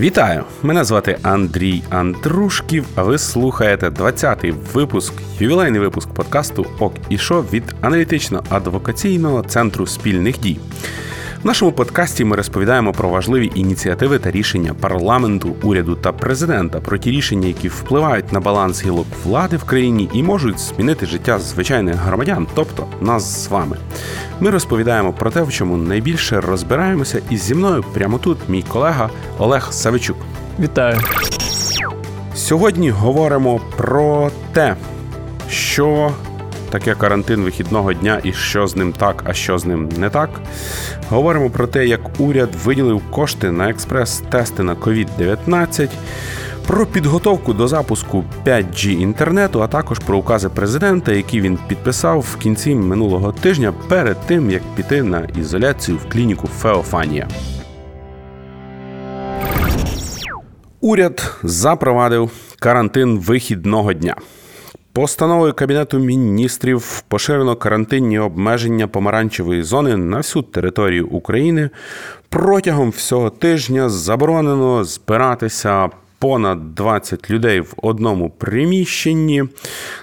Вітаю! Мене звати Андрій Андрушків, а ви слухаєте 20-й випуск, ювілейний випуск подкасту Ок і Шо від аналітично-адвокаційного центру спільних дій. В нашому подкасті ми розповідаємо про важливі ініціативи та рішення парламенту, уряду та президента, про ті рішення, які впливають на баланс гілок влади в країні і можуть змінити життя звичайних громадян, тобто нас з вами. Ми розповідаємо про те, в чому найбільше розбираємося, і зі мною прямо тут мій колега Олег Савичук. Вітаю. Сьогодні говоримо про те, що таке карантин вихідного дня і що з ним так, а що з ним не так. Говоримо про те, як уряд виділив кошти на експрес-тести на COVID-19, про підготовку до запуску 5G інтернету, а також про укази президента, які він підписав в кінці минулого тижня перед тим, як піти на ізоляцію в клініку Феофанія. Уряд запровадив карантин вихідного дня. Постановою Кабінету міністрів поширено карантинні обмеження помаранчевої зони на всю територію України. Протягом всього тижня заборонено збиратися понад 20 людей в одному приміщенні,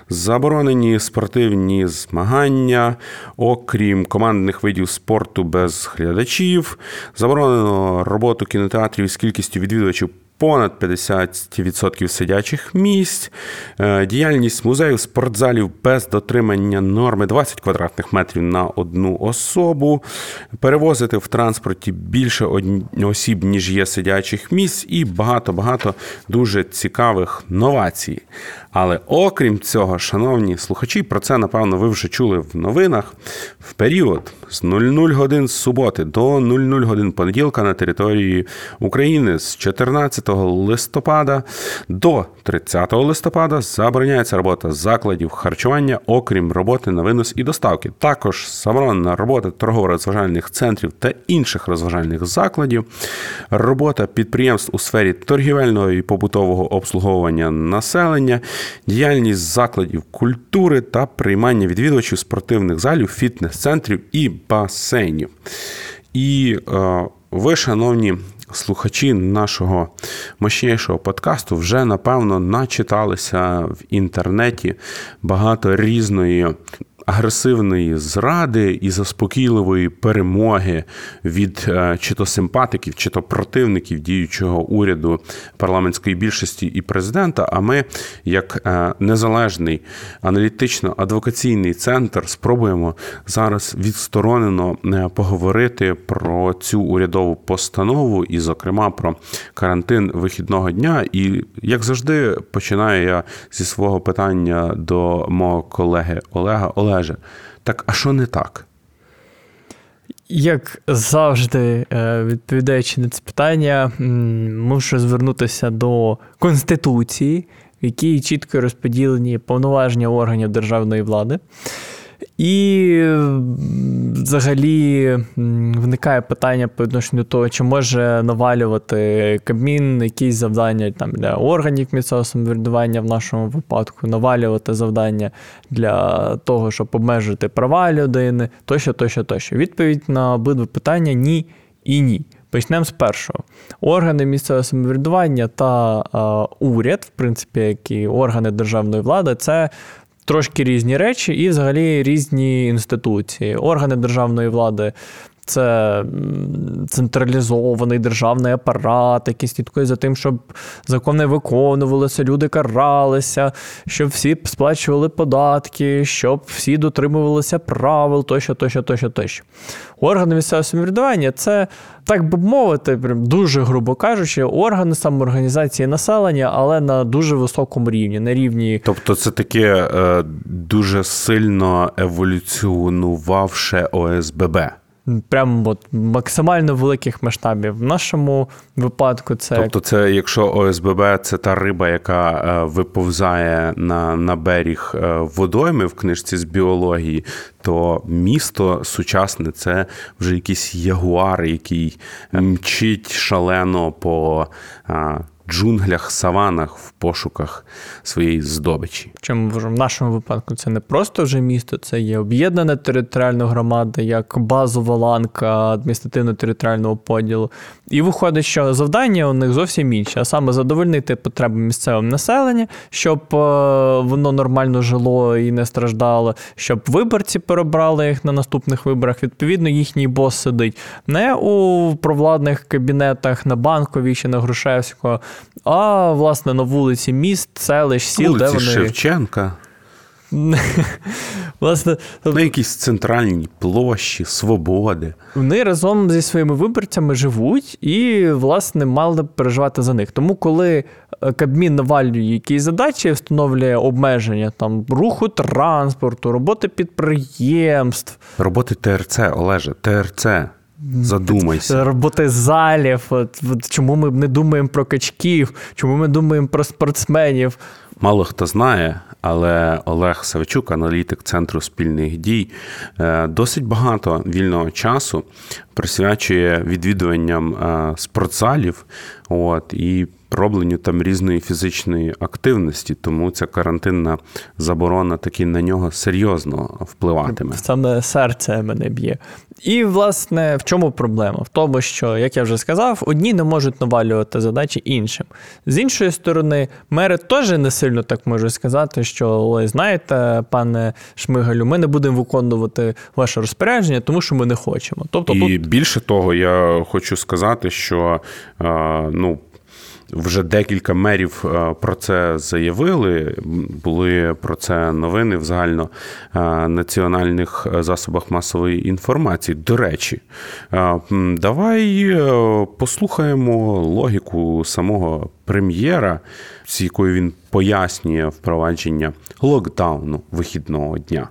заборонені спортивні змагання, окрім командних видів спорту без глядачів, заборонено роботу кінотеатрів з кількістю відвідувачів понад 50% сидячих місць, е, діяльність музеїв, спортзалів без дотримання норми 20 квадратних метрів на одну особу, перевозити в транспорті більше осіб, ніж є сидячих місць, і багато-багато дуже цікавих новацій. Але окрім цього, шановні слухачі, про це, напевно, ви вже чули в новинах. В період з 00 годин з суботи до 00 годин понеділка на території України з 14 листопада до 30 листопада забороняється робота закладів харчування, окрім роботи на винос і доставки. Також заборонена робота торгово-розважальних центрів та інших розважальних закладів, робота підприємств у сфері торгівельного і побутового обслуговування населення діяльність закладів культури та приймання відвідувачів спортивних залів, фітнес-центрів і басейнів. І е, ви, шановні слухачі нашого мощнішого подкасту, вже напевно начиталися в інтернеті багато різної агресивної зради і заспокійливої перемоги від е, чи то симпатиків, чи то противників діючого уряду парламентської більшості і президента. А ми, як е, незалежний аналітично-адвокаційний центр, спробуємо зараз відсторонено е, поговорити про цю урядову постанову, і, зокрема, про карантин вихідного дня. І як завжди, починаю я зі свого питання до мого колеги Олега Олега каже: так, а що не так? Як завжди, е, відповідаючи на це питання, мушу звернутися до Конституції, в якій чітко розподілені повноваження органів державної влади. І взагалі виникає питання по відношенню до того, чи може навалювати Кабмін якісь завдання там для органів місцевого самоврядування в нашому випадку, навалювати завдання для того, щоб обмежити права людини, тощо, тощо, тощо. Відповідь на обидва питання ні і ні. Почнемо з першого. Органи місцевого самоврядування та е, уряд, в принципі, які органи державної влади, це трошки різні речі і взагалі різні інституції, органи державної влади. Це централізований державний апарат, який слідкує за тим, щоб закони виконувалися, люди каралися, щоб всі сплачували податки, щоб всі дотримувалися правил, тощо, тощо, тощо, тощо. Органи місцевого самоврядування це, так би мовити, прям дуже грубо кажучи, органи самоорганізації населення, але на дуже високому рівні. на рівні... Тобто це таке е, дуже сильно еволюціонувавше ОСББ. Прямо от максимально великих масштабів. В нашому випадку це. Тобто, це якщо ОСББ це та риба, яка е, виповзає на на берег е, водойми в книжці з біології, то місто сучасне це вже якийсь ягуар, який мчить шалено по джунглях, саванах в пошуках своєї здобичі. Чому в нашому випадку це не просто вже місто, це є об'єднана територіальна громада, як базова ланка адміністративно-територіального поділу. І виходить, що завдання у них зовсім інше, а саме задовольнити потреби місцевого населення, щоб е, воно нормально жило і не страждало, щоб виборці перебрали їх на наступних виборах. Відповідно, їхній бос сидить не у провладних кабінетах на банковій чи на Грушевського, а власне на вулиці міст, селищ, сіл, вулиці де вони. Шевченка. Власне, на якійсь центральній площі, свободи. Вони разом зі своїми виборцями живуть і, власне, мали б переживати за них. Тому, коли е, Кабмін навалює якісь задачі, встановлює обмеження там руху транспорту, роботи підприємств, роботи ТРЦ, Олеже, ТРЦ. Задумайся. Роботи залів. От, от, Чому ми не думаємо про качків, чому ми думаємо про спортсменів? Мало хто знає, але Олег Савичук, аналітик Центру спільних дій, е, досить багато вільного часу присвячує відвідуванням е, спортзалів. От, і робленню там різної фізичної активності, тому ця карантинна заборона таки на нього серйозно впливатиме. Саме серце мене б'є. І, власне, в чому проблема? В тому, що, як я вже сказав, одні не можуть навалювати задачі іншим. З іншої сторони, мери теж не сильно так можуть сказати, що ой, знаєте, пане Шмигалю, ми не будемо виконувати ваше розпорядження, тому що ми не хочемо. Тобто, І тут... більше того, я хочу сказати, що ну. Вже декілька мерів е, про це заявили. Були про це новини в загальнонаціональних е, засобах масової інформації. До речі, е, давай послухаємо логіку самого прем'єра, з якою він пояснює впровадження локдауну вихідного дня.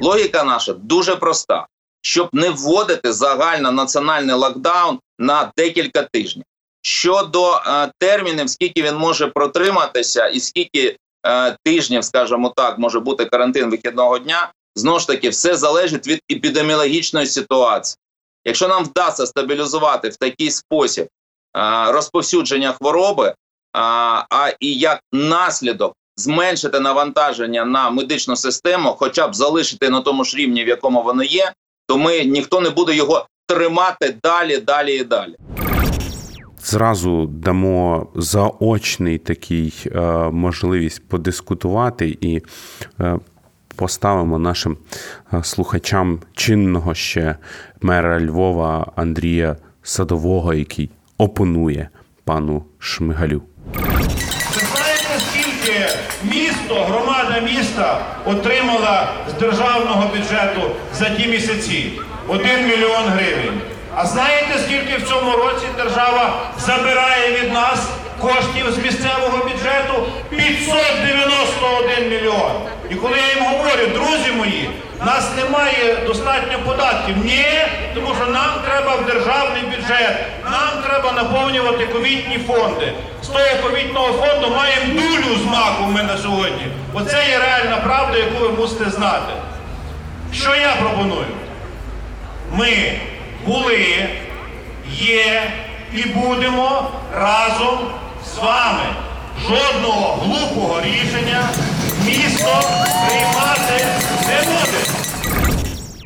Логіка наша дуже проста: щоб не вводити загальнонаціональний локдаун на декілька тижнів. Щодо е, термінів, скільки він може протриматися, і скільки е, тижнів, скажімо так, може бути карантин вихідного дня, знову ж таки, все залежить від епідеміологічної ситуації. Якщо нам вдасться стабілізувати в такий спосіб е, розповсюдження хвороби, а і як наслідок зменшити навантаження на медичну систему, хоча б залишити на тому ж рівні, в якому воно є, то ми ніхто не буде його тримати далі, далі і далі зразу дамо заочний такий е, можливість подискутувати і е, поставимо нашим е, слухачам чинного ще мера Львова Андрія Садового, який опонує пану Шмигалю. Ви місто, громада міста отримала з державного бюджету за ті місяці? Один мільйон гривень. А знаєте, скільки в цьому році держава забирає від нас коштів з місцевого бюджету? 591 мільйон. І коли я їм говорю, друзі мої, нас немає достатньо податків. Ні, тому що нам треба в державний бюджет, нам треба наповнювати ковітні фонди. З того ковітного фонду маємо дулю з маку ми на сьогодні. Оце є реальна правда, яку ви мусите знати. Що я пропоную? Ми були, є і будемо разом з вами. Жодного глупого рішення місто приймати не буде.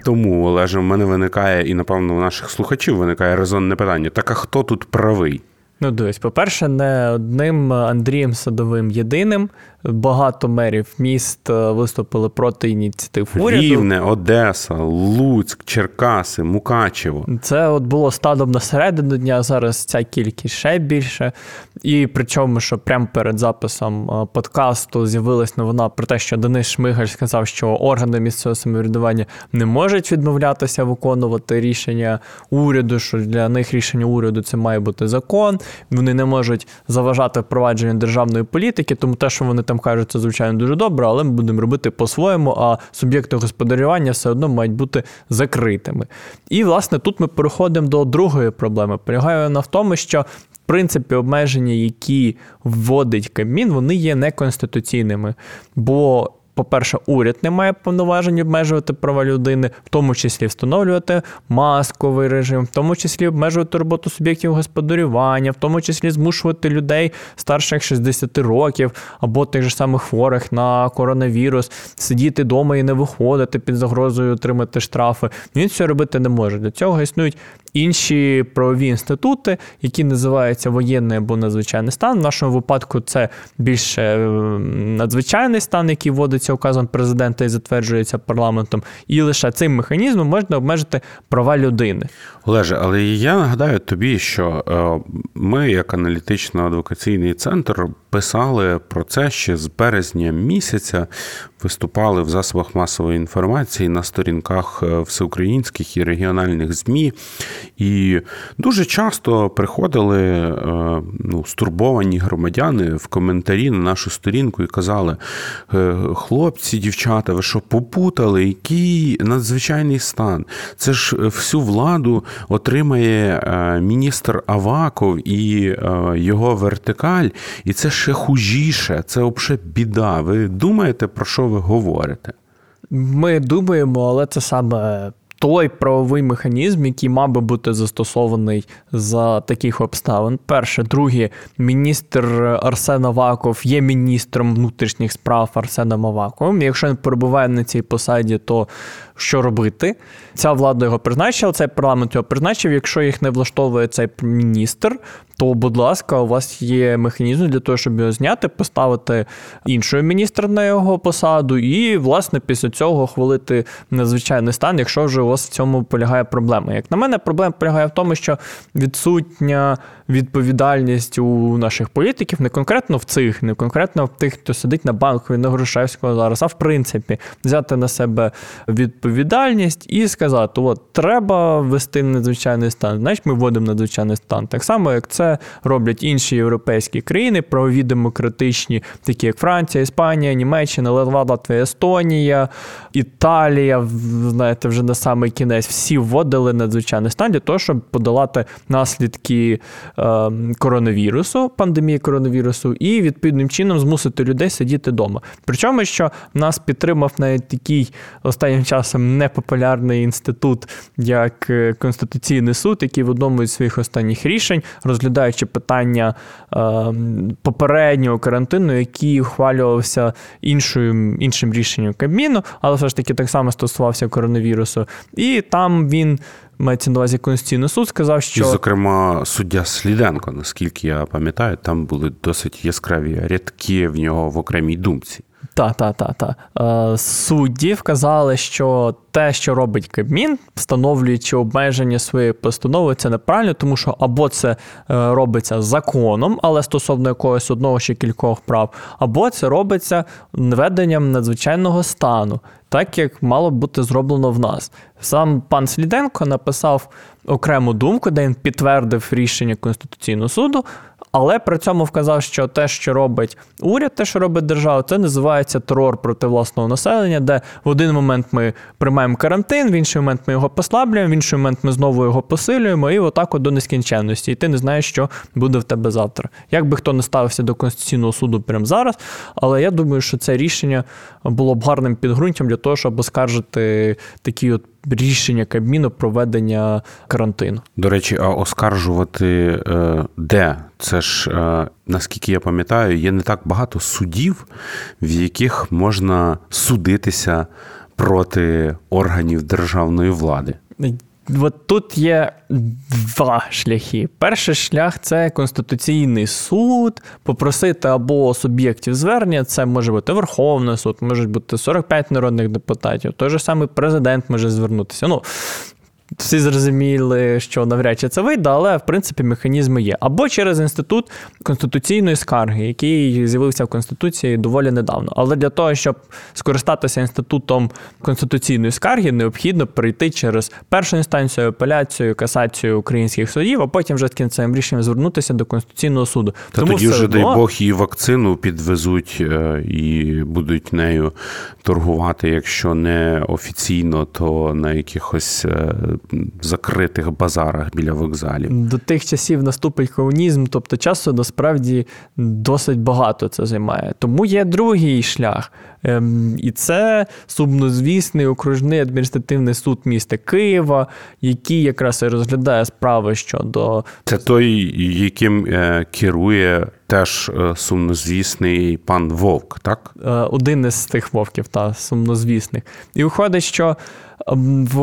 Тому, Олеже, в мене виникає, і, напевно, у наших слухачів виникає резонне питання: так а хто тут правий? Ну, дивись, по-перше, не одним Андрієм Садовим єдиним багато мерів міст е, виступили проти ініціатив уряду. Рівне, Одеса, Луцьк, Черкаси, Мукачево. Це от було стадом на середину дня. Зараз ця кількість ще більше. І причому, що прямо перед записом е, подкасту з'явилась новина про те, що Денис Шмигаль сказав, що органи місцевого самоврядування не можуть відмовлятися виконувати рішення уряду. Що для них рішення уряду це має бути закон. Вони не можуть заважати впровадженню державної політики, тому те, що вони там там кажуть, це звичайно дуже добре, але ми будемо робити по-своєму, а суб'єкти господарювання все одно мають бути закритими. І, власне, тут ми переходимо до другої проблеми. Полягає вона в тому, що. В принципі, обмеження, які вводить Кабмін, вони є неконституційними. Бо по-перше, уряд не має повноважень обмежувати права людини, в тому числі встановлювати масковий режим, в тому числі обмежувати роботу суб'єктів господарювання, в тому числі змушувати людей старших 60 років або тих же самих хворих на коронавірус сидіти вдома і не виходити під загрозою отримати штрафи. Він це робити не може. Для цього існують інші правові інститути, які називаються воєнний або надзвичайний стан. В нашому випадку це більше е, надзвичайний стан, який вводиться указом президента і затверджується парламентом. І лише цим механізмом можна обмежити права людини. Олеже, але я нагадаю тобі, що е, ми, як аналітично-адвокаційний центр, писали про це ще з березня місяця. Виступали в засобах масової інформації на сторінках е, всеукраїнських і регіональних ЗМІ. І дуже часто приходили е, ну, стурбовані громадяни в коментарі на нашу сторінку і казали: хлопці, дівчата, ви що попутали? Який надзвичайний стан? Це ж всю владу отримає е, міністр Аваков і е, його вертикаль, і це ще хужіше, це взагалі біда. Ви думаєте, про що ви говорите? Ми думаємо, але це саме той правовий механізм, який мав би бути застосований за таких обставин. Перше, друге, міністр Арсен Аваков є міністром внутрішніх справ Арсеном Аваковим. Якщо він перебуває на цій посаді, то що робити? Ця влада його призначила, цей парламент його призначив. Якщо їх не влаштовує цей міністр, то, будь ласка, у вас є механізм для того, щоб його зняти, поставити іншого міністра на його посаду, і, власне, після цього хвалити надзвичайний стан, якщо вже у вас в цьому полягає проблема. Як на мене, проблема полягає в тому, що відсутня відповідальність у наших політиків не конкретно в цих, не конкретно в тих, хто сидить на банку на Грушевського зараз, а в принципі, взяти на себе відповідальність і сказати: от треба ввести надзвичайний стан. Значить, ми вводимо надзвичайний стан. Так само, як це роблять інші європейські країни, правові демократичні, такі як Франція, Іспанія, Німеччина, Литва, Латвія, Естонія, Італія, знаєте, вже на самий кінець всі вводили надзвичайний стан для того, щоб подолати наслідки е, коронавірусу, пандемії коронавірусу, і відповідним чином змусити людей сидіти вдома. Причому, що нас підтримав навіть такий останнім часом непопулярний інститут, як е, Конституційний суд, який в одному із своїх останніх рішень, розглядаючи питання е, попереднього карантину, який ухвалювався іншою, іншим рішенням Кабміну, але все ж таки так само стосувався коронавірусу. І там він мається на увазі Конституційний суд, сказав, що. І, зокрема, суддя Сліденко, наскільки я пам'ятаю, там були досить яскраві рядки в нього в окремій думці. Так, та, та, та. Судді вказали, що те, що робить Кабмін, встановлюючи обмеження своєї постанови, це неправильно, тому що або це е, робиться законом, але стосовно якогось одного чи кількох прав, або це робиться введенням надзвичайного стану, так як мало б бути зроблено в нас. Сам пан Сліденко написав окрему думку, де він підтвердив рішення Конституційного суду. Але при цьому вказав, що те, що робить уряд, те, що робить держава, це називається терор проти власного населення, де в один момент ми приймаємо карантин, в інший момент ми його послаблюємо, в інший момент ми знову його посилюємо, і отак от до нескінченності. І ти не знаєш, що буде в тебе завтра. Як би хто не ставився до Конституційного суду прямо зараз, але я думаю, що це рішення було б гарним підґрунтям для того, щоб оскаржити такі от рішення Кабміну проведення карантину. До речі, а оскаржувати е, де? Це ж, е, наскільки я пам'ятаю, є не так багато судів, в яких можна судитися проти органів державної влади. От тут є два шляхи. Перший шлях це Конституційний суд, попросити або суб'єктів звернення, це може бути Верховний суд, можуть бути 45 народних депутатів. Той же самий президент може звернутися. Ну, всі зрозуміли, що навряд чи це вийде, але в принципі механізми є. Або через інститут конституційної скарги, який з'явився в Конституції доволі недавно. Але для того, щоб скористатися інститутом конституційної скарги, необхідно пройти через першу інстанцію, апеляцію, касацію українських судів, а потім вже з кінцем рішенням звернутися до Конституційного суду. Та Тому тоді вже, одно... дай Бог, і вакцину підвезуть е, і будуть нею торгувати, якщо не офіційно, то на якихось е, закритих базарах біля вокзалів. До тих часів наступить комунізм, тобто часу насправді досить багато це займає. Тому є другий шлях. Ем, і це сумнозвісний окружний адміністративний суд міста Києва, який якраз і розглядає справи щодо це той, яким е, керує теж е, сумнозвісний пан Вовк, так? Е, один із тих вовків, та сумнозвісних. І виходить, що в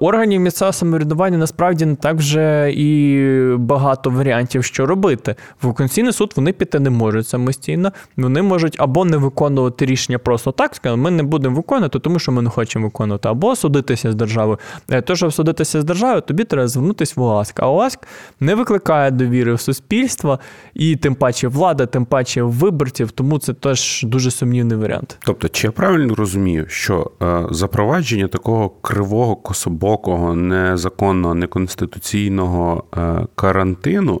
органів місцевого самоврядування насправді не так вже і багато варіантів, що робити. В Конституційний суд вони піти не можуть самостійно. Вони можуть або не виконувати рішення просто так, сказати, ми не будемо виконувати, тому що ми не хочемо виконувати, або судитися з державою. Е, то, щоб судитися з державою, тобі треба звернутися в ОАСК. А ОАСК не викликає довіри в суспільство, і тим паче влада, тим паче виборців, тому це теж дуже сумнівний варіант. Тобто, чи я правильно розумію, що е, запровадження такого кривого, кособокого, незаконного, неконституційного е, карантину,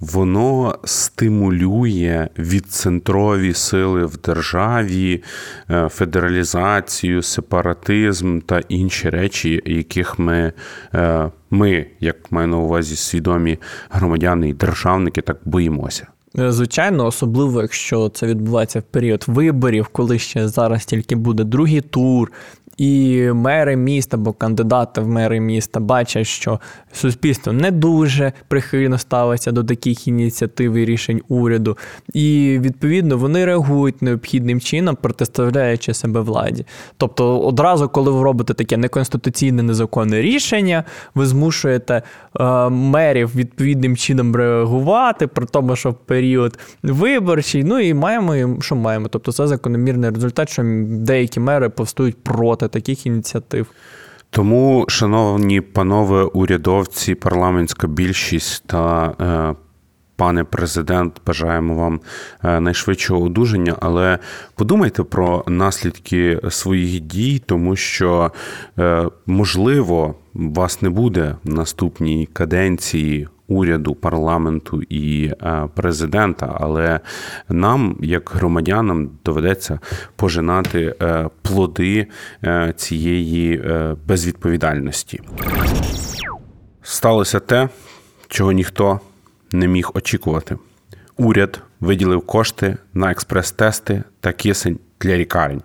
воно стимулює відцентрові сили в державі, федералізацію, сепаратизм та інші речі, яких ми. Е, ми, як маю на увазі свідомі громадяни і державники, так боїмося. Звичайно, особливо якщо це відбувається в період виборів, коли ще зараз тільки буде другий тур, і мери міста або кандидати в мери міста бачать, що суспільство не дуже прихильно ставиться до таких ініціатив і рішень уряду, і відповідно вони реагують необхідним чином, протиставляючи себе владі. Тобто, одразу, коли ви робите таке неконституційне незаконне рішення, ви змушуєте е, мерів відповідним чином реагувати, при тому, що в період виборчий. Ну і маємо, що маємо. Тобто, це закономірний результат, що деякі мери повстують проти таких ініціатив. Тому, шановні панове урядовці, парламентська більшість та е, пане президент, бажаємо вам е, найшвидшого одужання, але подумайте про наслідки своїх дій, тому що е, можливо вас не буде в наступній каденції уряду, парламенту і е, президента, але нам, як громадянам, доведеться пожинати е, плоди е, цієї безвідповідальності. Сталося те, чого ніхто не міг очікувати. Уряд виділив кошти на експрес-тести та кисень для лікарень.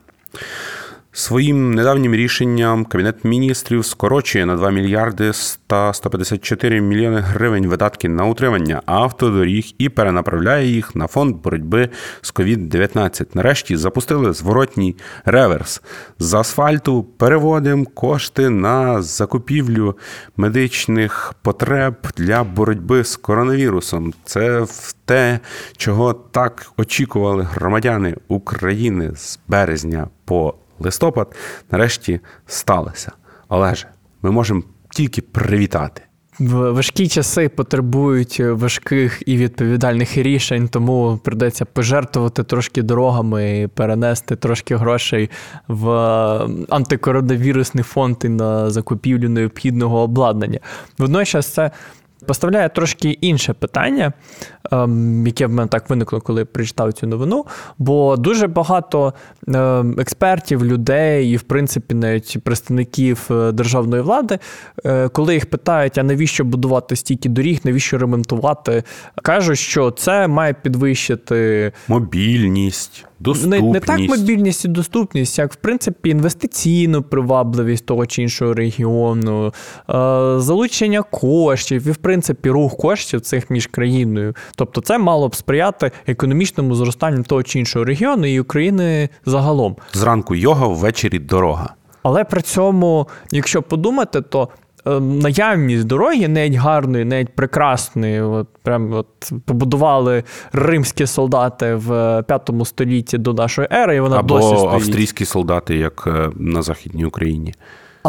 Своїм недавнім рішенням Кабінет міністрів скорочує на 2 мільярди 100 154 мільйони гривень видатки на утримання автодоріг і перенаправляє їх на фонд боротьби з COVID-19. Нарешті запустили зворотній реверс з асфальту. Переводимо кошти на закупівлю медичних потреб для боротьби з коронавірусом. Це те, чого так очікували громадяни України з березня по листопад нарешті сталося. Але ж ми можемо тільки привітати. Важкі часи потребують важких і відповідальних рішень, тому придеться пожертвувати трошки дорогами і перенести трошки грошей в антикоронавірусний фонд і на закупівлю необхідного обладнання. Водночас це поставляє трошки інше питання, ем, яке в мене так виникло, коли прочитав цю новину. Бо дуже багато ем, експертів, людей і, в принципі, навіть представників е, державної влади, е, коли їх питають, а навіщо будувати стільки доріг, навіщо ремонтувати, кажуть, що це має підвищити мобільність. Доступність. Не, не так мобільність і доступність, як в принципі інвестиційну привабливість того чи іншого регіону, е, залучення коштів і, в принципі, рух коштів цих між країною. Тобто, це мало б сприяти економічному зростанню того чи іншого регіону і України загалом. Зранку йога, ввечері дорога. Але при цьому, якщо подумати, то наявність дороги, навіть гарної, навіть прекрасної. От, прям от побудували римські солдати в 5 столітті до нашої ери, і вона Або досі стоїть. австрійські солдати, як е, на Західній Україні.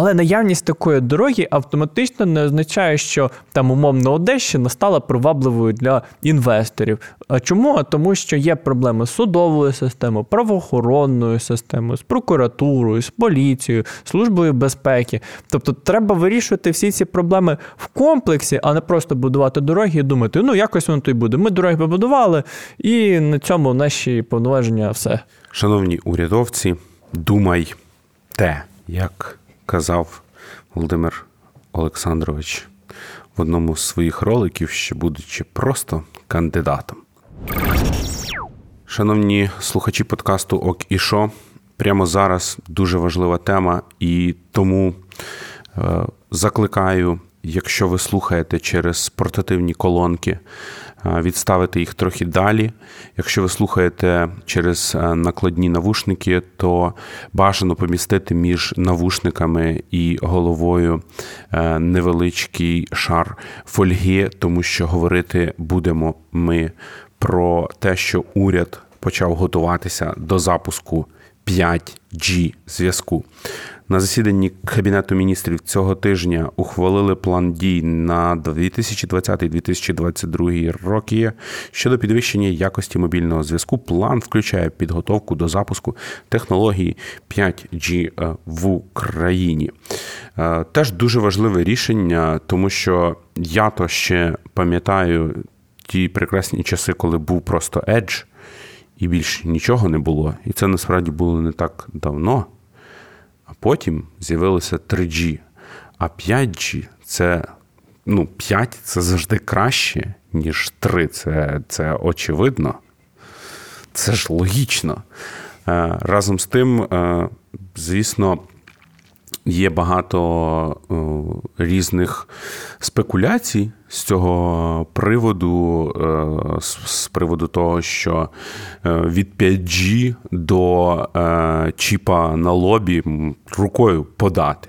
Але наявність такої дороги автоматично не означає, що там умовно Одещина стала привабливою для інвесторів. А чому? А тому, що є проблеми з судовою системою, правоохоронною системою, з прокуратурою, з поліцією, службою безпеки. Тобто, треба вирішувати всі ці проблеми в комплексі, а не просто будувати дороги і думати, ну якось воно то й буде. Ми дороги побудували, і на цьому наші повноваження все. Шановні урядовці, думай те, як казав Володимир Олександрович в одному з своїх роликів, ще будучи просто кандидатом. Шановні слухачі подкасту Ок і Шо, прямо зараз дуже важлива тема, і тому закликаю, якщо ви слухаєте через портативні колонки відставити їх трохи далі. Якщо ви слухаєте через накладні навушники, то бажано помістити між навушниками і головою невеличкий шар фольги, тому що говорити будемо ми про те, що уряд почав готуватися до запуску 5G зв'язку. На засіданні Кабінету міністрів цього тижня ухвалили план дій на 2020-2022 роки щодо підвищення якості мобільного зв'язку. План включає підготовку до запуску технології 5G е, в Україні. Е, теж дуже важливе рішення, тому що я то ще пам'ятаю ті прекрасні часи, коли був просто Edge, і більше нічого не було. І це насправді було не так давно. А потім з'явилося 3G. А 5G це ну, 5 це завжди краще, ніж 3. Це, Це очевидно. Це ж логічно. Е, разом з тим, е, звісно, є багато е, різних спекуляцій з цього приводу, е, з приводу того, що е, від 5G до чіпа на лобі рукою подати.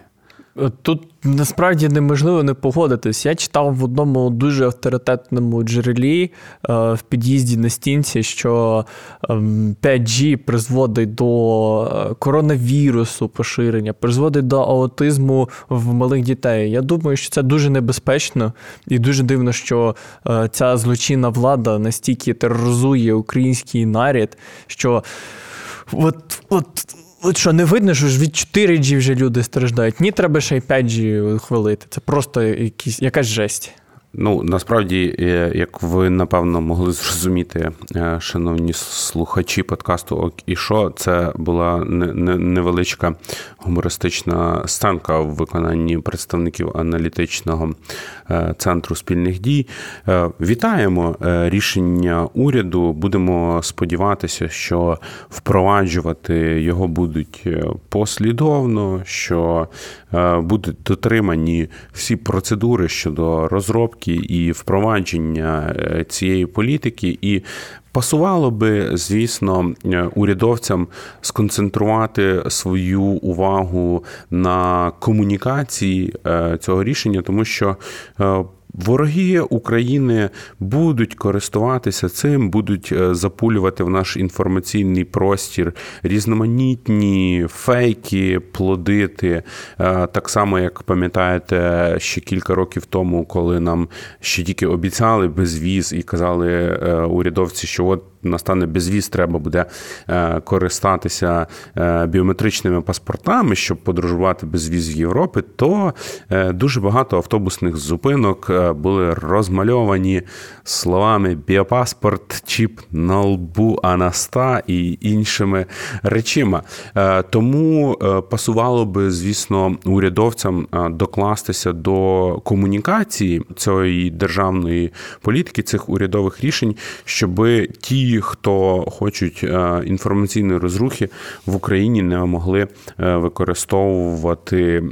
Тут насправді неможливо не погодитись. Я читав в одному дуже авторитетному джерелі е, в під'їзді на стінці, що 5G ем, призводить до е, коронавірусу поширення, призводить до аутизму в малих дітей. Я думаю, що це дуже небезпечно і дуже дивно, що е, ця злочинна влада настільки тероризує український нарід, що от, от. От що не видно, що ж від 4G вже люди страждають. Ні, треба ще й 5G хвилити. Це просто якісь, якась жесть. Ну насправді, е, як ви напевно могли зрозуміти, е, шановні слухачі подкасту «Ок і що», це була невеличка гумористична сценка в виконанні представників аналітичного е, центру спільних дій. Вітаємо рішення уряду. Будемо сподіватися, що впроваджувати його будуть послідовно, що будуть дотримані всі процедури щодо розробки розробки і впровадження е, цієї політики, і пасувало би, звісно, е, урядовцям сконцентрувати свою увагу на комунікації е, цього рішення, тому що Вороги України будуть користуватися цим, будуть е, запулювати в наш інформаційний простір різноманітні фейки, плодити. Е, так само, як пам'ятаєте, ще кілька років тому, коли нам ще тільки обіцяли безвіз і казали е, урядовці, що от настане безвіз, треба буде користатися біометричними паспортами, щоб подорожувати безвіз в Європі, то дуже багато автобусних зупинок були розмальовані словами біопаспорт, чіп на лбу Анаста і іншими речима. Тому пасувало би, звісно, урядовцям докластися до комунікації цієї державної політики, цих урядових рішень, щоб ті хто хочуть е, інформаційної розрухи в Україні, не могли е, використовувати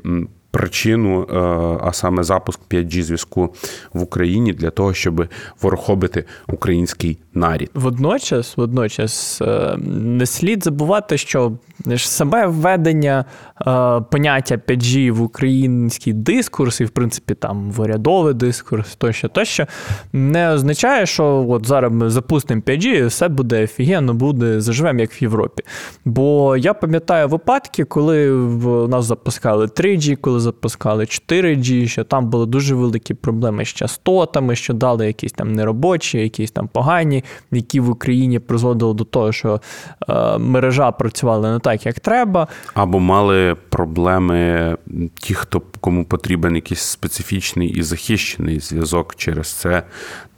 причину, е, а саме запуск 5G зв'язку в Україні для того, щоб ворохобити український нарід. Водночас, водночас, е, не слід забувати, що саме введення е, поняття 5G в український дискурс, і в принципі там в урядовий дискурс, тощо, тощо, не означає, що от зараз ми запустимо 5G, і все буде офігенно, буде заживемо, як в Європі. Бо я пам'ятаю випадки, коли в нас запускали 3G, коли запускали 4G, що там були дуже великі проблеми з частотами, що дали якісь там неробочі, якісь там погані, які в Україні призводили до того, що е, мережа працювала не так, як треба. Або мали проблеми ті, хто кому потрібен якийсь специфічний і захищений зв'язок через це,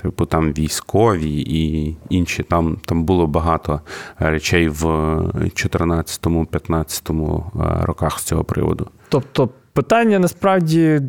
типу там військові і інші. Там там було багато речей в 2014-2015 е, роках з цього приводу. Тобто питання насправді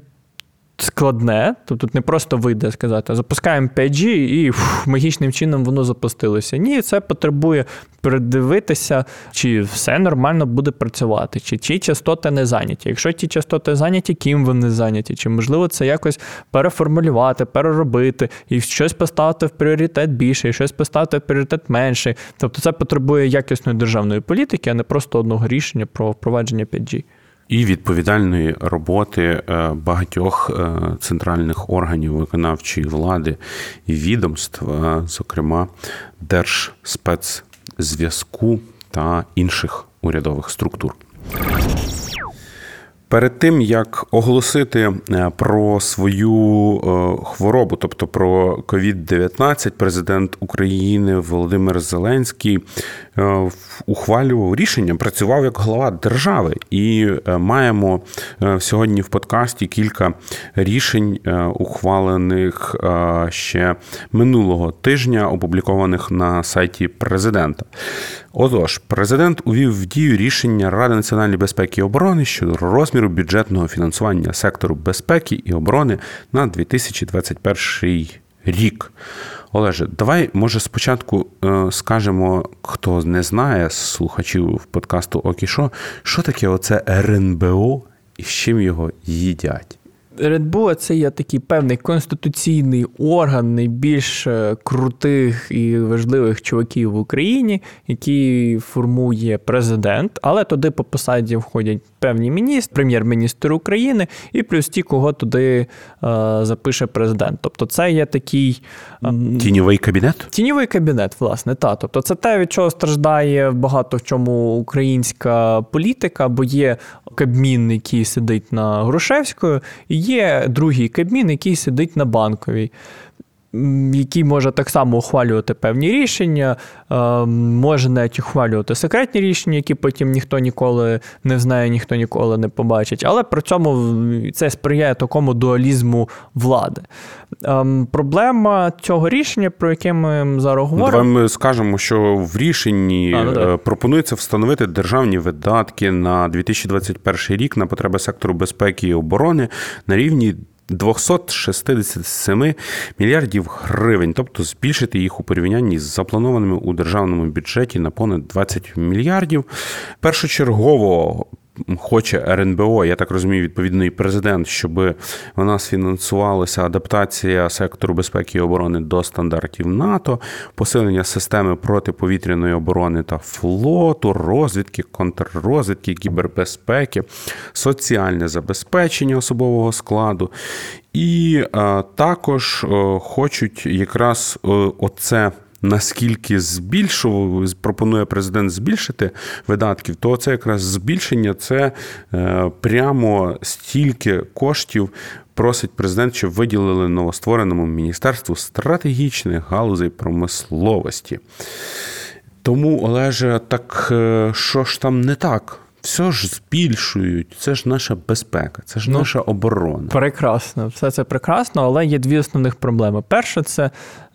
складне, то тут не просто вийде сказати, запускаємо 5G і фу, магічним чином воно запустилося. Ні, це потребує передивитися, чи все нормально буде працювати, чи ті частоти не зайняті. Якщо ті частоти зайняті, ким вони зайняті, чи можливо це якось переформулювати, переробити і щось поставити в пріоритет більше, і щось поставити в пріоритет менше. Тобто це потребує якісної державної політики, а не просто одного рішення про впровадження 5G і відповідальної роботи е, багатьох е, центральних органів виконавчої влади і відомств, зокрема Держспецзв'язку та інших урядових структур. Перед тим як оголосити е, про свою е, хворобу, тобто про COVID-19, президент України Володимир Зеленський е, ухвалював рішення, працював як глава держави, і маємо сьогодні в подкасті кілька рішень, ухвалених ще минулого тижня, опублікованих на сайті президента. Отож, президент увів в дію рішення Ради національної безпеки і оборони щодо розміру бюджетного фінансування сектору безпеки і оборони на 2021 рік. Олеже, давай, може, спочатку е, скажемо, хто не знає слухачів подкасту Окішо, що таке оце РНБО і з чим його їдять. Редбу це є такий певний конституційний орган найбільш е, крутих і важливих чуваків в Україні, який формує президент, але туди по посаді входять певні міністри, прем'єр-міністр України, і плюс ті, кого туди е, запише президент. Тобто, це є такий е, тіньовий кабінет? Тіньовий кабінет, власне, та тобто, це те, від чого страждає багато в чому українська політика, бо є Кабмін, який сидить на Грушевською, і є другий Кабмін, який сидить на банковій який може так само ухвалювати певні рішення, може навіть ухвалювати секретні рішення, які потім ніхто ніколи не знає, ніхто ніколи не побачить. Але при цьому це сприяє такому дуалізму влади. Проблема цього рішення, про яке ми зараз говоримо. Давай ми скажемо, що в рішенні а, ну, пропонується встановити державні видатки на 2021 рік на потреби сектору безпеки і оборони на рівні 267 мільярдів гривень, тобто збільшити їх у порівнянні з запланованими у державному бюджеті на понад 20 мільярдів. Першочергово хоче РНБО, я так розумію, відповідний президент, щоб у нас фінансувалася адаптація сектору безпеки і оборони до стандартів НАТО, посилення системи протиповітряної оборони та флоту, розвідки, контррозвідки, кібербезпеки, соціальне забезпечення особового складу. І а, також а, хочуть якраз а, оце наскільки збільшував, пропонує президент збільшити видатків, то це якраз збільшення це е, прямо стільки коштів. Просить президент, щоб виділили новоствореному міністерству стратегічних галузей промисловості. Тому, Олеже, так е, що ж там не так? Все ж збільшують. Це ж наша безпека, це ж ну, наша оборона. Прекрасно, все це прекрасно, але є дві основних проблеми. Перше, це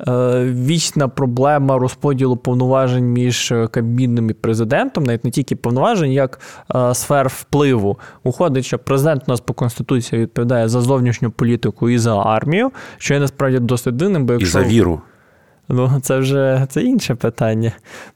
е, вічна проблема розподілу повноважень між Кабміном і президентом, навіть не тільки повноважень, як е, сфер впливу. Уходить, що президент у нас по конституції відповідає за зовнішню політику і за армію, що є насправді досить дивним, бо якщо... І за віру. Ну, це вже це інше питання.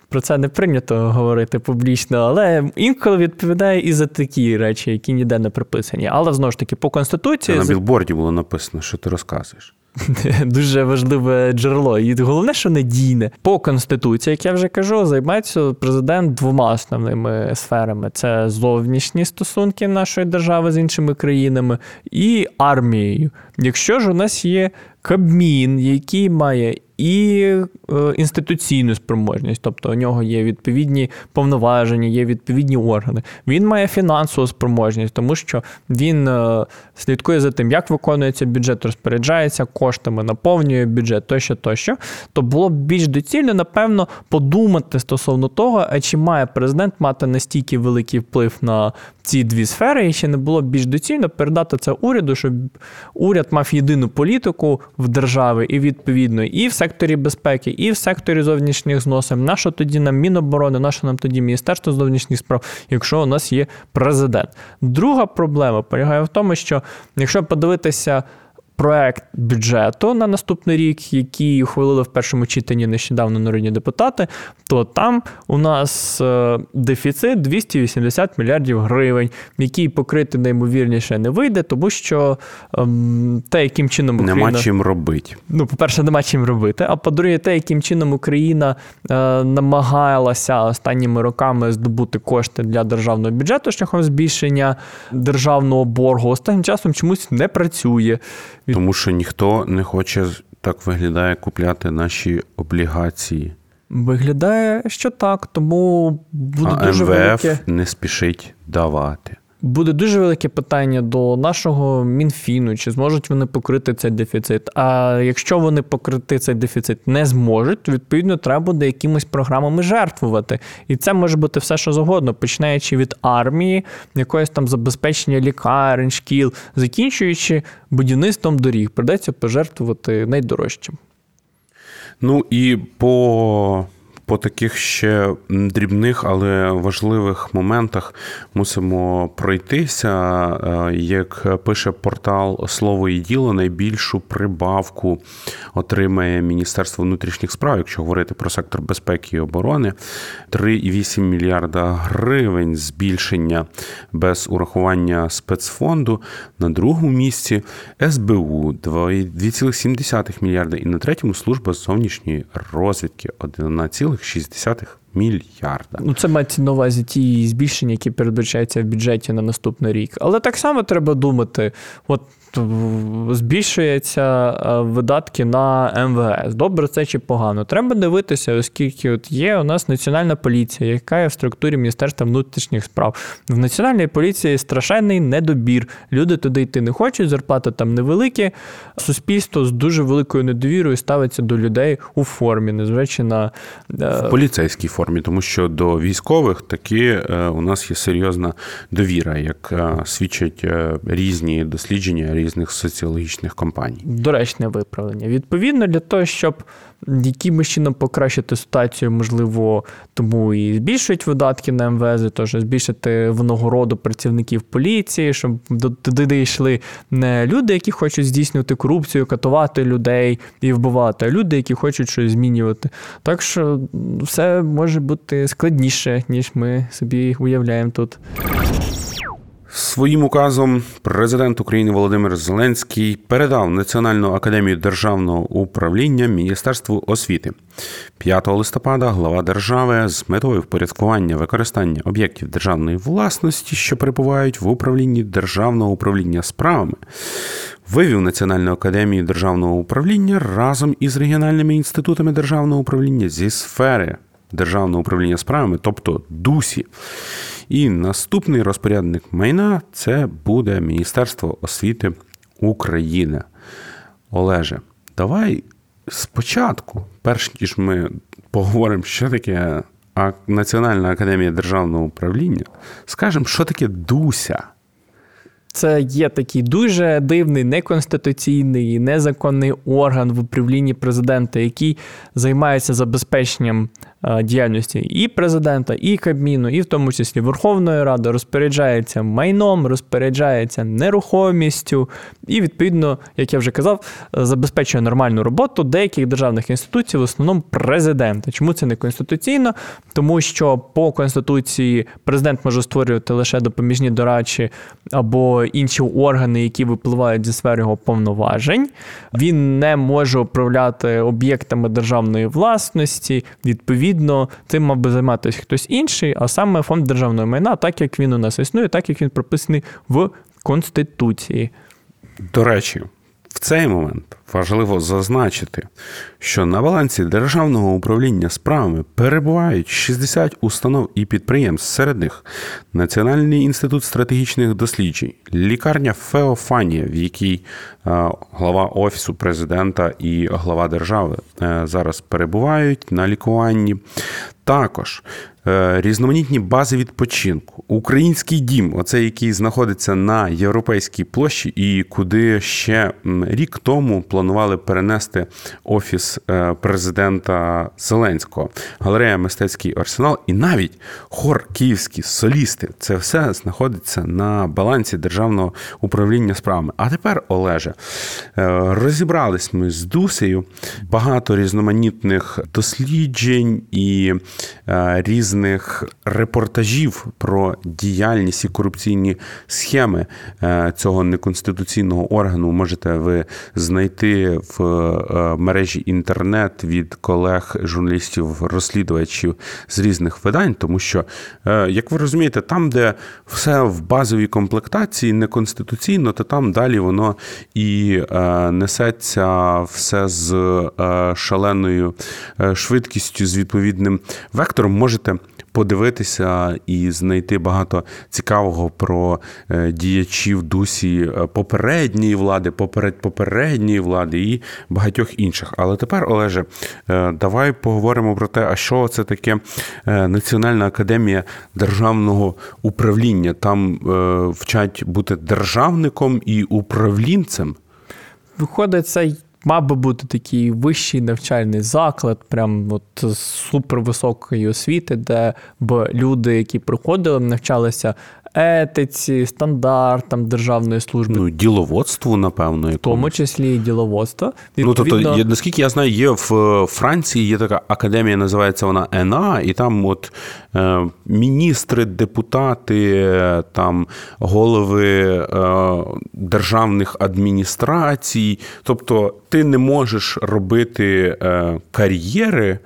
Про це не прийнято говорити публічно, але інколи відповідає і за такі речі, які ніде не приписані. Але знову ж таки, по конституції Це на білборді було написано, що ти розказуєш. Дуже важливе джерело. І головне, що надійне. По конституції, як я вже кажу, займається президент двома основними сферами: це зовнішні стосунки нашої держави з іншими країнами і армією. Якщо ж у нас є Кабмін, який має і е, інституційну спроможність, тобто у нього є відповідні повноваження, є відповідні органи. Він має фінансову спроможність, тому що він е, слідкує за тим, як виконується бюджет, розпоряджається коштами, наповнює бюджет тощо, тощо. То було б більш доцільно, напевно, подумати стосовно того, а чи має президент мати настільки великий вплив на ці дві сфери, і ще не було більш доцільно передати це уряду, щоб уряд мав єдину політику в державі і відповідно і в секторі безпеки, і в секторі зовнішніх зносин. Нащо тоді нам Міноборони, нащо нам тоді Міністерство зовнішніх справ, якщо у нас є президент? Друга проблема полягає в тому, що якщо подивитися проект бюджету на наступний рік, який ухвалили в першому читанні нещодавно народні депутати, то там у нас е, дефіцит 280 мільярдів гривень, який покрити наймовірніше не вийде, тому що ем, те, яким чином Україна... Нема чим робити. Ну, по-перше, нема чим робити. А по-друге, те, яким чином Україна е, намагалася останніми роками здобути кошти для державного бюджету шляхом збільшення державного боргу, останнім часом чомусь не працює. Тому що ніхто не хоче так виглядає купляти наші облігації. Виглядає, що так, тому буде а дуже МВФ велике... не спішить давати. Буде дуже велике питання до нашого мінфіну, чи зможуть вони покрити цей дефіцит. А якщо вони покрити цей дефіцит не зможуть, то відповідно треба буде якимись програмами жертвувати. І це може бути все, що завгодно, починаючи від армії, якогось там забезпечення лікарень, шкіл, закінчуючи будівництвом доріг, придеться пожертвувати найдорожчим. Ну і по по таких ще дрібних, але важливих моментах мусимо пройтися. Е, як пише портал Слово і діло, найбільшу прибавку отримає Міністерство внутрішніх справ, якщо говорити про сектор безпеки і оборони, 3,8 мільярда гривень збільшення без урахування спецфонду. На другому місці СБУ 2,7 мільярда і на третьому служба зовнішньої розвідки 11 1,6 мільярда. Ну, це мається на увазі ті збільшення, які передбачаються в бюджеті на наступний рік. Але так само треба думати: от збільшуються е, видатки на МВС. Добре, це чи погано. Треба дивитися, оскільки от є у нас національна поліція, яка є в структурі Міністерства внутрішніх справ. В національній поліції страшенний недобір. Люди туди йти не хочуть, зарплати там невеликі. Суспільство з дуже великою недовірою ставиться до людей у формі, незважаючи на е, в поліцейській формі, тому що до військових таки е, у нас є серйозна довіра, як свідчать різні дослідження різних соціологічних компаній. Доречне виправлення. Відповідно, для того, щоб якимось чином покращити ситуацію, можливо, тому і збільшують видатки на МВС, тож збільшити винагороду працівників поліції, щоб туди йшли не люди, які хочуть здійснювати корупцію, катувати людей і вбивати, а люди, які хочуть щось змінювати. Так що все може бути складніше, ніж ми собі уявляємо тут. Своїм указом президент України Володимир Зеленський передав Національну академію державного управління Міністерству освіти 5 листопада. Глава держави з метою впорядкування використання об'єктів державної власності, що перебувають в управлінні державного управління справами, вивів Національну академію державного управління разом із регіональними інститутами державного управління зі сфери державного управління справами, тобто ДУСі. І наступний розпорядник майна це буде Міністерство освіти України. Олеже, давай спочатку, перш ніж ми поговоримо, що таке Національна академія державного управління, скажемо, що таке ДУСЯ. Це є такий дуже дивний, неконституційний, незаконний орган в управлінні президента, який займається забезпеченням діяльності і президента, і Кабміну, і в тому числі Верховної Ради розпоряджається майном, розпоряджається нерухомістю, і, відповідно, як я вже казав, забезпечує нормальну роботу деяких державних інституцій, в основному президента. Чому це не конституційно? Тому що по конституції президент може створювати лише допоміжні дорадчі або інші органи, які випливають зі сфери його повноважень. Він не може управляти об'єктами державної власності. Відповідно відповідно, цим мав би займатися хтось інший, а саме фонд державного майна, так як він у нас існує, так як він прописаний в Конституції. До речі, в цей момент важливо зазначити, що на балансі державного управління справами перебувають 60 установ і підприємств, серед них Національний інститут стратегічних досліджень, лікарня Феофанія, в якій е, глава офісу президента і глава держави е, зараз перебувають на лікуванні. Також різноманітні бази відпочинку, український дім, оцей, який знаходиться на європейській площі, і куди ще рік тому планували перенести офіс е, президента Зеленського, галерея Мистецький арсенал, і навіть хор київські солісти. Це все знаходиться на балансі державного управління справами. А тепер, Олеже, е, розібрались ми з Дусею багато різноманітних досліджень і різних різних репортажів про діяльність і корупційні схеми е, цього неконституційного органу можете ви знайти в е, мережі інтернет від колег журналістів, розслідувачів з різних видань, тому що, е, як ви розумієте, там, де все в базовій комплектації неконституційно, то там далі воно і несеться все з шаленою швидкістю, з відповідним вектором. Можете подивитися і знайти багато цікавого про е, діячів дусі е, попередньої влади, поперед попередньої влади і багатьох інших. Але тепер, Олеже, е, давай поговоримо про те, а що це таке Національна академія державного управління. Там вчать бути державником і управлінцем. Виходить, це мав би бути такий вищий навчальний заклад, прям от супервисокої освіти, де б люди, які приходили, навчалися етиці, стандартам державної служби. Ну, діловодству, напевно, в тому числі і діловодство. Відповідно... Ну, тобто, наскільки я знаю, є в Франції є така академія, називається вона ЕНА, і там от е, міністри, депутати, там голови е, державних адміністрацій. Тобто, ти не можеш робити е, кар'єри.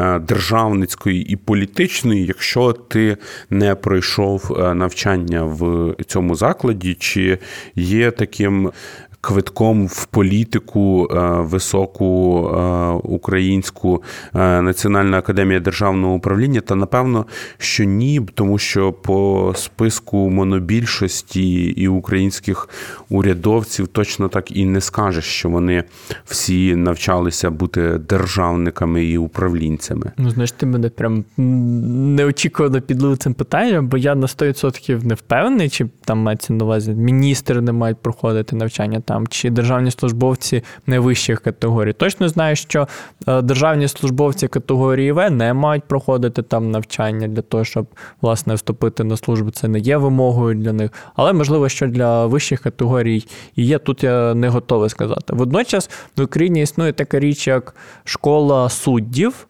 Е, державницької і політичної, якщо ти не пройшов е, навчання в цьому закладі, чи є таким квитком в політику е, високу е, українську е, Національна академія державного управління, та напевно, що ні, тому що по списку монобільшості і українських урядовців точно так і не скажеш, що вони всі навчалися бути державниками і управлінцями. Ну, знаєш, ти мене прям неочікувано підлив цим питанням, бо я на 100% не впевнений, чи там мається на увазі міністри не мають проходити навчання там чи державні службовці найвищих категорій. Точно знаю, що е, державні службовці категорії В не мають проходити там навчання для того, щоб власне вступити на службу. Це не є вимогою для них, але можливо, що для вищих категорій і є. Тут я не готовий сказати. Водночас в Україні існує така річ, як школа суддів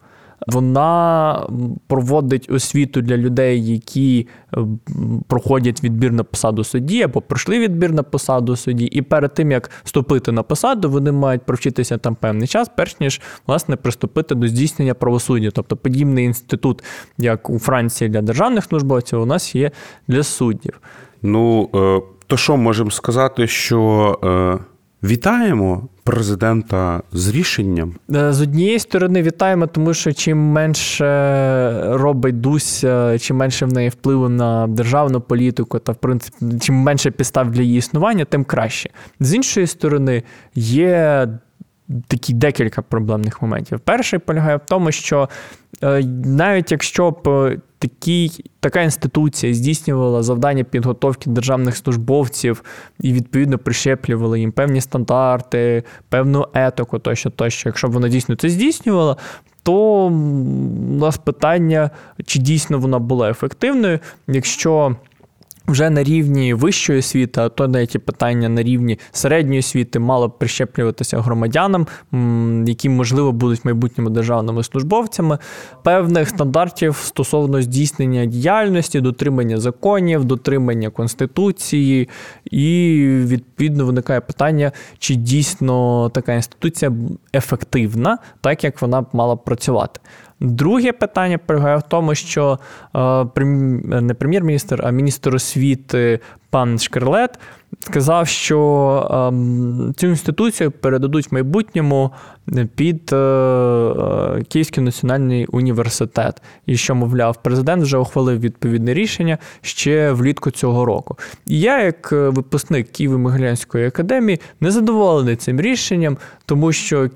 вона проводить освіту для людей, які е, проходять відбір на посаду судді або пройшли відбір на посаду судді, і перед тим як вступити на посаду, вони мають провчитися там певний час, перш ніж власне приступити до здійснення правосуддя. Тобто подібний інститут, як у Франції для державних службовців, у нас є для суддів. Ну е, то що можемо сказати, що. Е, Вітаємо президента з рішенням. Е, з однієї сторони, вітаємо, тому що чим менше робить Дуся, чим менше в неї впливу на державну політику, та в принципі, чим менше підстав для її існування, тим краще. З іншої сторони, є такі декілька проблемних моментів. Перший полягає в тому, що е, навіть якщо б е, така інституція здійснювала завдання підготовки державних службовців і відповідно прищеплювала їм певні стандарти, певну етику, тощо, тощо, якщо б вона дійсно це здійснювала. То у нас питання, чи дійсно вона була ефективною, якщо вже на рівні вищої освіти, а то деякі питання на рівні середньої освіти мало б прищеплюватися громадянам, які, можливо, будуть майбутніми державними службовцями, певних стандартів стосовно здійснення діяльності, дотримання законів, дотримання конституції, і відповідно виникає питання, чи дійсно така інституція ефективна, так як вона б мала працювати. Друге питання полягає в тому, що е, не прем'єр-міністр, а міністр освіти пан Шкерлет сказав, що ем, цю інституцію передадуть в майбутньому під е, е, Київський національний університет. І що, мовляв, президент вже ухвалив відповідне рішення ще влітку цього року. І я, як випускник Києво-Могилянської академії, не задоволений цим рішенням, тому що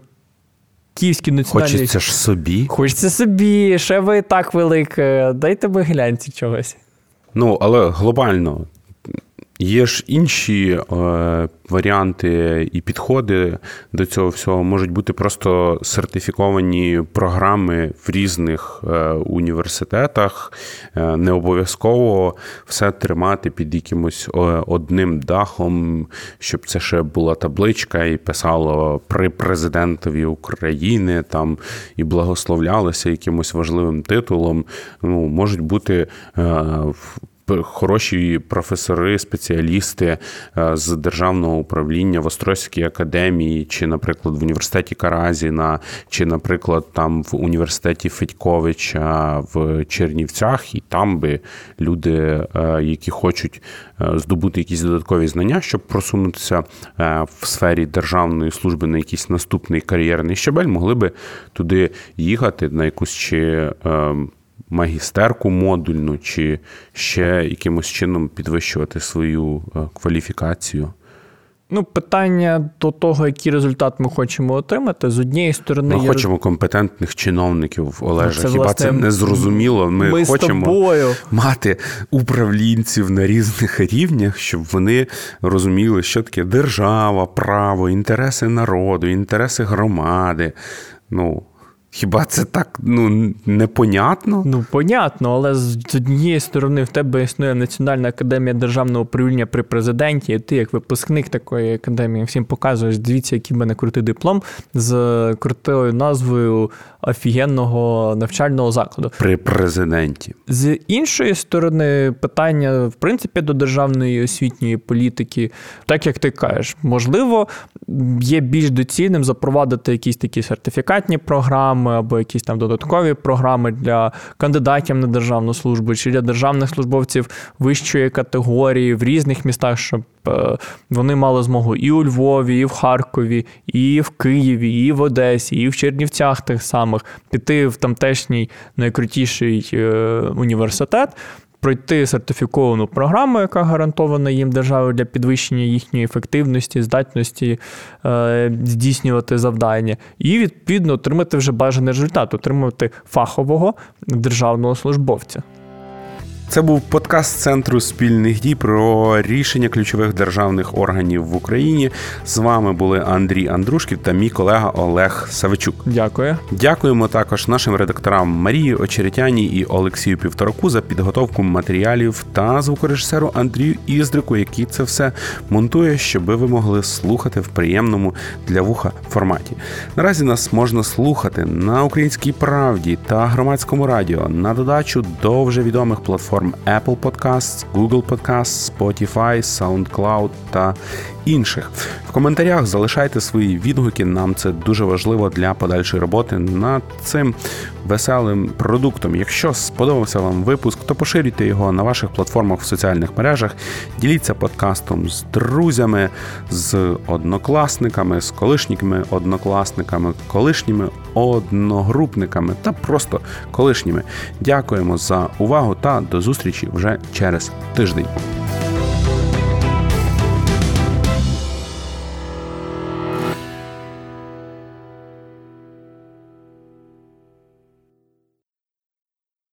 Київський національний... Хочеться ж собі. Хочеться собі, ще ви так велике. Дайте ми гляньте чогось. Ну, але глобально Є ж інші е, варіанти і підходи до цього всього можуть бути просто сертифіковані програми в різних е, університетах. Е, не обов'язково все тримати під якимось одним дахом, щоб це ще була табличка і писало при президентові України там і благословлялося якимось важливим титулом. Ну, можуть бути е, хороші професори, спеціалісти е, з державного управління в Острозькій академії, чи, наприклад, в університеті Каразіна, чи, наприклад, там в університеті Федьковича в Чернівцях, і там би люди, е, які хочуть е, здобути якісь додаткові знання, щоб просунутися в сфері державної служби на якийсь наступний кар'єрний щабель, могли би туди їхати на якусь чи ем, магістерку модульну, чи ще якимось чином підвищувати свою е, кваліфікацію? Ну, питання до того, який результат ми хочемо отримати, з однієї сторони. Ми є... хочемо компетентних чиновників Олежа. Це, Хіба власне, це не зрозуміло? Ми, ми хочемо тобою. мати управлінців на різних рівнях, щоб вони розуміли, що таке держава, право, інтереси народу, інтереси громади. Ну, Хіба це так ну непонятно? Ну, понятно, але з однієї сторони в тебе існує Національна академія державного управління при президенті, і ти, як випускник такої академії, всім показуєш, дивіться, який в мене крутий диплом з крутою назвою офігенного навчального закладу. При президенті. З іншої сторони, питання, в принципі, до державної освітньої політики, так як ти кажеш, можливо, є більш доцільним запровадити якісь такі сертифікатні програми або якісь там додаткові програми для кандидатів на державну службу чи для державних службовців вищої категорії в різних містах, щоб е, вони мали змогу і у Львові, і в Харкові, і в Києві, і в Одесі, і в Чернівцях тих самих піти в тамтешній найкрутіший е, університет пройти сертифіковану програму, яка гарантована їм державою для підвищення їхньої ефективності, здатності е, здійснювати завдання, і відповідно отримати вже бажаний результат, отримати фахового державного службовця. Це був подкаст Центру спільних дій про рішення ключових державних органів в Україні. З вами були Андрій Андрушків та мій колега Олег Савичук. Дякую. Дякуємо також нашим редакторам Марії Очеретяні і Олексію Півтораку за підготовку матеріалів та звукорежисеру Андрію Іздрику, який це все монтує, щоб ви могли слухати в приємному для вуха форматі. Наразі нас можна слухати на українській правді та громадському радіо на додачу до вже відомих платформ платформ Apple Podcasts, Google Podcasts, Spotify, SoundCloud та інших. В коментарях залишайте свої відгуки. Нам це дуже важливо для подальшої роботи над цим веселим продуктом. Якщо сподобався вам випуск, то поширюйте його на ваших платформах в соціальних мережах. Діліться подкастом з друзями, з однокласниками, з колишніми однокласниками, колишніми одногрупниками та просто колишніми. Дякуємо за увагу та до зустрічі вже через тиждень.